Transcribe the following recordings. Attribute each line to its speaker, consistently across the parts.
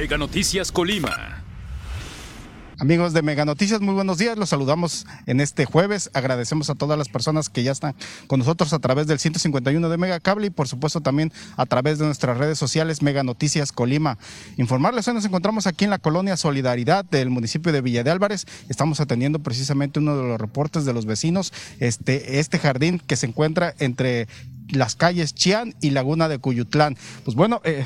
Speaker 1: Mega Noticias Colima.
Speaker 2: Amigos de Mega Noticias, muy buenos días. Los saludamos en este jueves. Agradecemos a todas las personas que ya están con nosotros a través del 151 de Mega Cable y por supuesto también a través de nuestras redes sociales Mega Noticias Colima. Informarles, hoy nos encontramos aquí en la colonia Solidaridad del municipio de Villa de Álvarez. Estamos atendiendo precisamente uno de los reportes de los vecinos, este, este jardín que se encuentra entre las calles Chián y Laguna de Cuyutlán. Pues bueno, eh,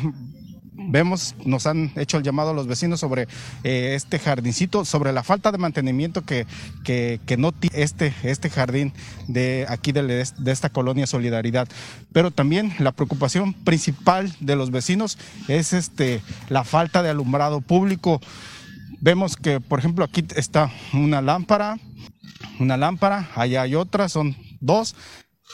Speaker 2: vemos, nos han hecho el llamado los vecinos sobre eh, este jardincito, sobre la falta de mantenimiento que, que, no tiene este, este jardín de aquí de, de, esta colonia Solidaridad. Pero también la preocupación principal de los vecinos es este, la falta de alumbrado público. Vemos que, por ejemplo, aquí está una lámpara, una lámpara, allá hay otra, son dos,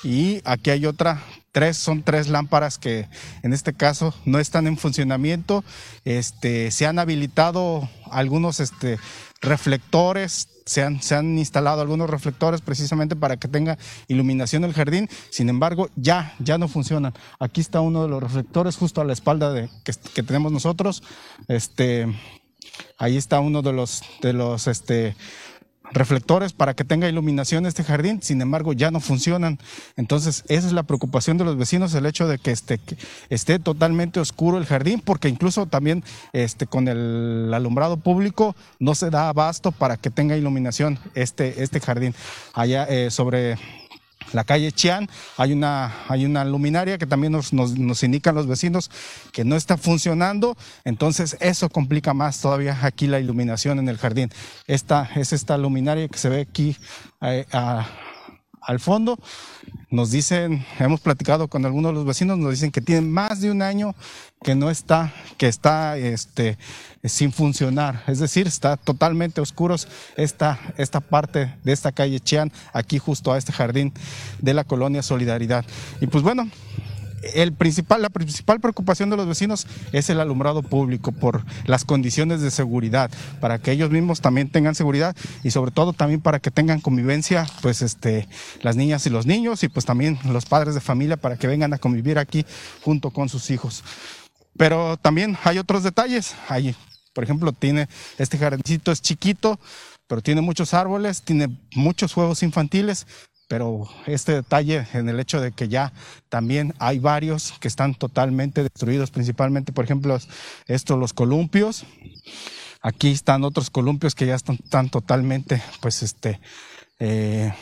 Speaker 2: y aquí hay otra tres, son tres lámparas que en este caso no están en funcionamiento. Este, se han habilitado algunos este, reflectores, se han, se han, instalado algunos reflectores precisamente para que tenga iluminación el jardín. Sin embargo, ya, ya no funcionan. Aquí está uno de los reflectores justo a la espalda de, que, tenemos nosotros. Este, ahí está uno de los, de los este, reflectores para que tenga iluminación este jardín, sin embargo ya no funcionan. Entonces esa es la preocupación de los vecinos, el hecho de que esté, esté totalmente oscuro el jardín, porque incluso también este, con el alumbrado público no se da abasto para que tenga iluminación este, este jardín. Allá eh, sobre la calle Chian, hay una, hay una luminaria que también nos, nos, indican los vecinos que no está funcionando, entonces eso complica más todavía aquí la iluminación en el jardín. Esta es esta luminaria que se ve aquí eh, al fondo. Nos dicen, hemos platicado con algunos de los vecinos, nos dicen que tienen más de un año que no está, que está este, sin funcionar. Es decir, está totalmente oscuros esta, esta parte de esta calle Chian, aquí justo a este jardín de la colonia Solidaridad. Y pues bueno, el principal, la principal preocupación de los vecinos es el alumbrado público por las condiciones de seguridad, para que ellos mismos también tengan seguridad y sobre todo también para que tengan convivencia, pues este, las niñas y los niños y pues también los padres de familia para que vengan a convivir aquí junto con sus hijos. Pero también hay otros detalles. Hay, por ejemplo, tiene este jardincito es chiquito, pero tiene muchos árboles, tiene muchos juegos infantiles, pero este detalle en el hecho de que ya también hay varios que están totalmente destruidos, principalmente, por ejemplo, estos los columpios. Aquí están otros columpios que ya están, están totalmente, pues, este, eh,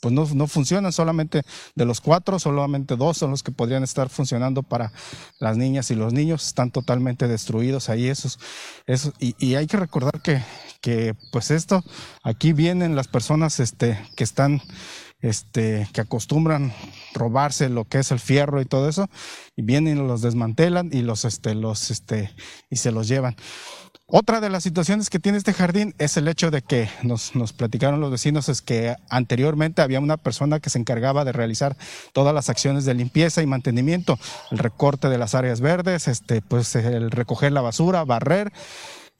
Speaker 2: pues no, no, funcionan, solamente de los cuatro, solamente dos son los que podrían estar funcionando para las niñas y los niños, están totalmente destruidos ahí esos, esos y, y hay que recordar que, que, pues esto, aquí vienen las personas este, que están, este, que acostumbran robarse lo que es el fierro y todo eso, y vienen y los desmantelan y los, este, los, este, y se los llevan. Otra de las situaciones que tiene este jardín es el hecho de que nos, nos, platicaron los vecinos es que anteriormente había una persona que se encargaba de realizar todas las acciones de limpieza y mantenimiento, el recorte de las áreas verdes, este, pues el recoger la basura, barrer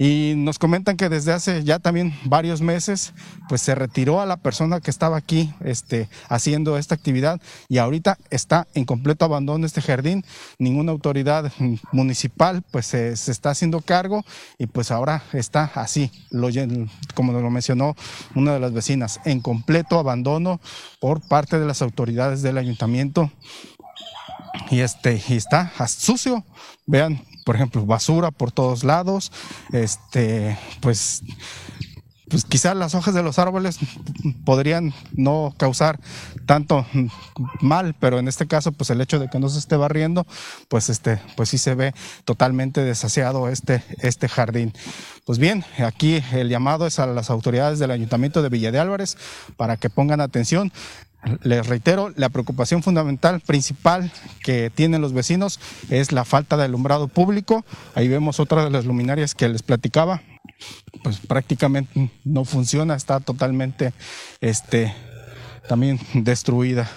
Speaker 2: y nos comentan que desde hace ya también varios meses, pues se retiró a la persona que estaba aquí este, haciendo esta actividad y ahorita está en completo abandono este jardín. Ninguna autoridad municipal pues se, está haciendo cargo y pues ahora está así, lo, como lo mencionó una de las vecinas, en completo abandono por parte de las autoridades del ayuntamiento. Y este, y está sucio. Vean, por ejemplo, basura por todos lados, este, pues pues quizás las hojas de los árboles podrían no causar tanto mal, pero en este caso, pues el hecho de que no se esté barriendo, pues este, pues sí se ve totalmente desaseado este, este jardín. Pues bien, aquí el llamado es a las autoridades del Ayuntamiento de Villa de Álvarez para que pongan atención. Les reitero, la preocupación fundamental, principal que tienen los vecinos es la falta de alumbrado público. Ahí vemos otra de las luminarias que les platicaba. Pues prácticamente no funciona, está totalmente este, también destruida.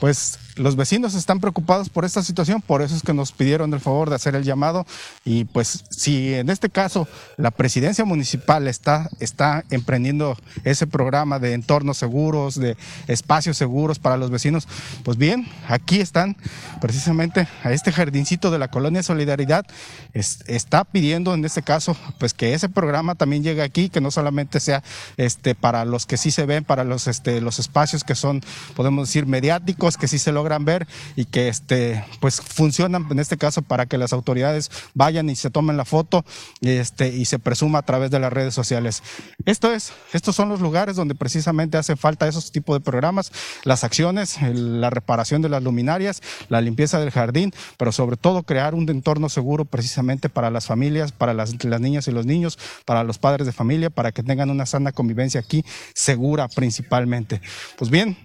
Speaker 2: Pues los vecinos están preocupados por esta situación, por eso es que nos pidieron el favor de hacer el llamado. Y pues si en este caso la presidencia municipal está, está emprendiendo ese programa de entornos seguros, de espacios seguros para los vecinos, pues bien, aquí están precisamente a este jardincito de la colonia Solidaridad, está pidiendo en este caso pues que ese programa también llegue aquí, que no solamente sea este, para los que sí se ven, para los, este, los espacios que son, podemos decir, mediáticos, que sí se logran ver y que este, pues funcionan en este caso para que las autoridades vayan y se tomen la foto este, y se presuma a través de las redes sociales. Esto es, estos son los lugares donde precisamente hace falta esos tipos de programas, las acciones, la reparación de las luminarias, la limpieza del jardín, pero sobre todo crear un entorno seguro precisamente para las familias, para las, las niñas y los niños, para los padres de familia, para que tengan una sana convivencia aquí, segura principalmente. Pues bien,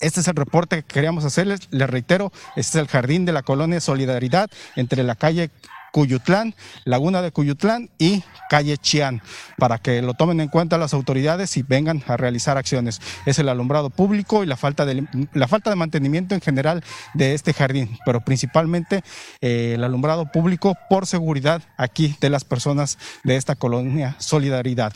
Speaker 2: este es el reporte que queríamos hacerles. Les reitero, este es el jardín de la colonia Solidaridad entre la calle Cuyutlán, Laguna de Cuyutlán y Calle Chián, para que lo tomen en cuenta las autoridades y vengan a realizar acciones. Es el alumbrado público y la falta de, la falta de mantenimiento en general de este jardín, pero principalmente eh, el alumbrado público por seguridad aquí de las personas de esta colonia Solidaridad.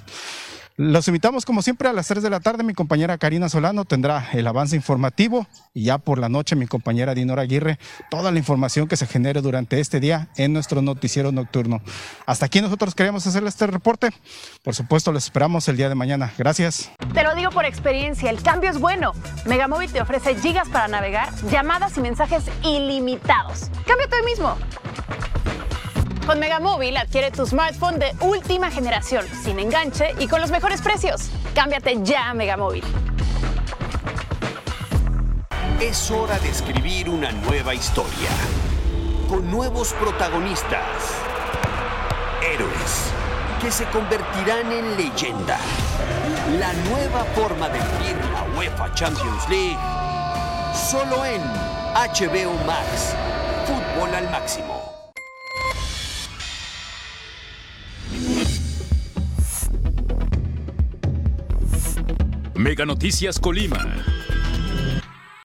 Speaker 2: Los invitamos como siempre a las 3 de la tarde. Mi compañera Karina Solano tendrá el avance informativo y ya por la noche mi compañera Dinora Aguirre toda la información que se genere durante este día en nuestro noticiero nocturno. Hasta aquí nosotros queremos hacerle este reporte. Por supuesto, les esperamos el día de mañana. Gracias.
Speaker 3: Te lo digo por experiencia, el cambio es bueno. Megamóvil te ofrece gigas para navegar, llamadas y mensajes ilimitados. Cámbiate hoy mismo. Con Megamóvil adquiere tu smartphone de última generación, sin enganche y con los mejores precios. Cámbiate ya a Megamóvil.
Speaker 4: Es hora de escribir una nueva historia, con nuevos protagonistas, héroes que se convertirán en leyenda. La nueva forma de vivir la UEFA Champions League, solo en HBO Max, fútbol al máximo.
Speaker 1: Mega Noticias Colima.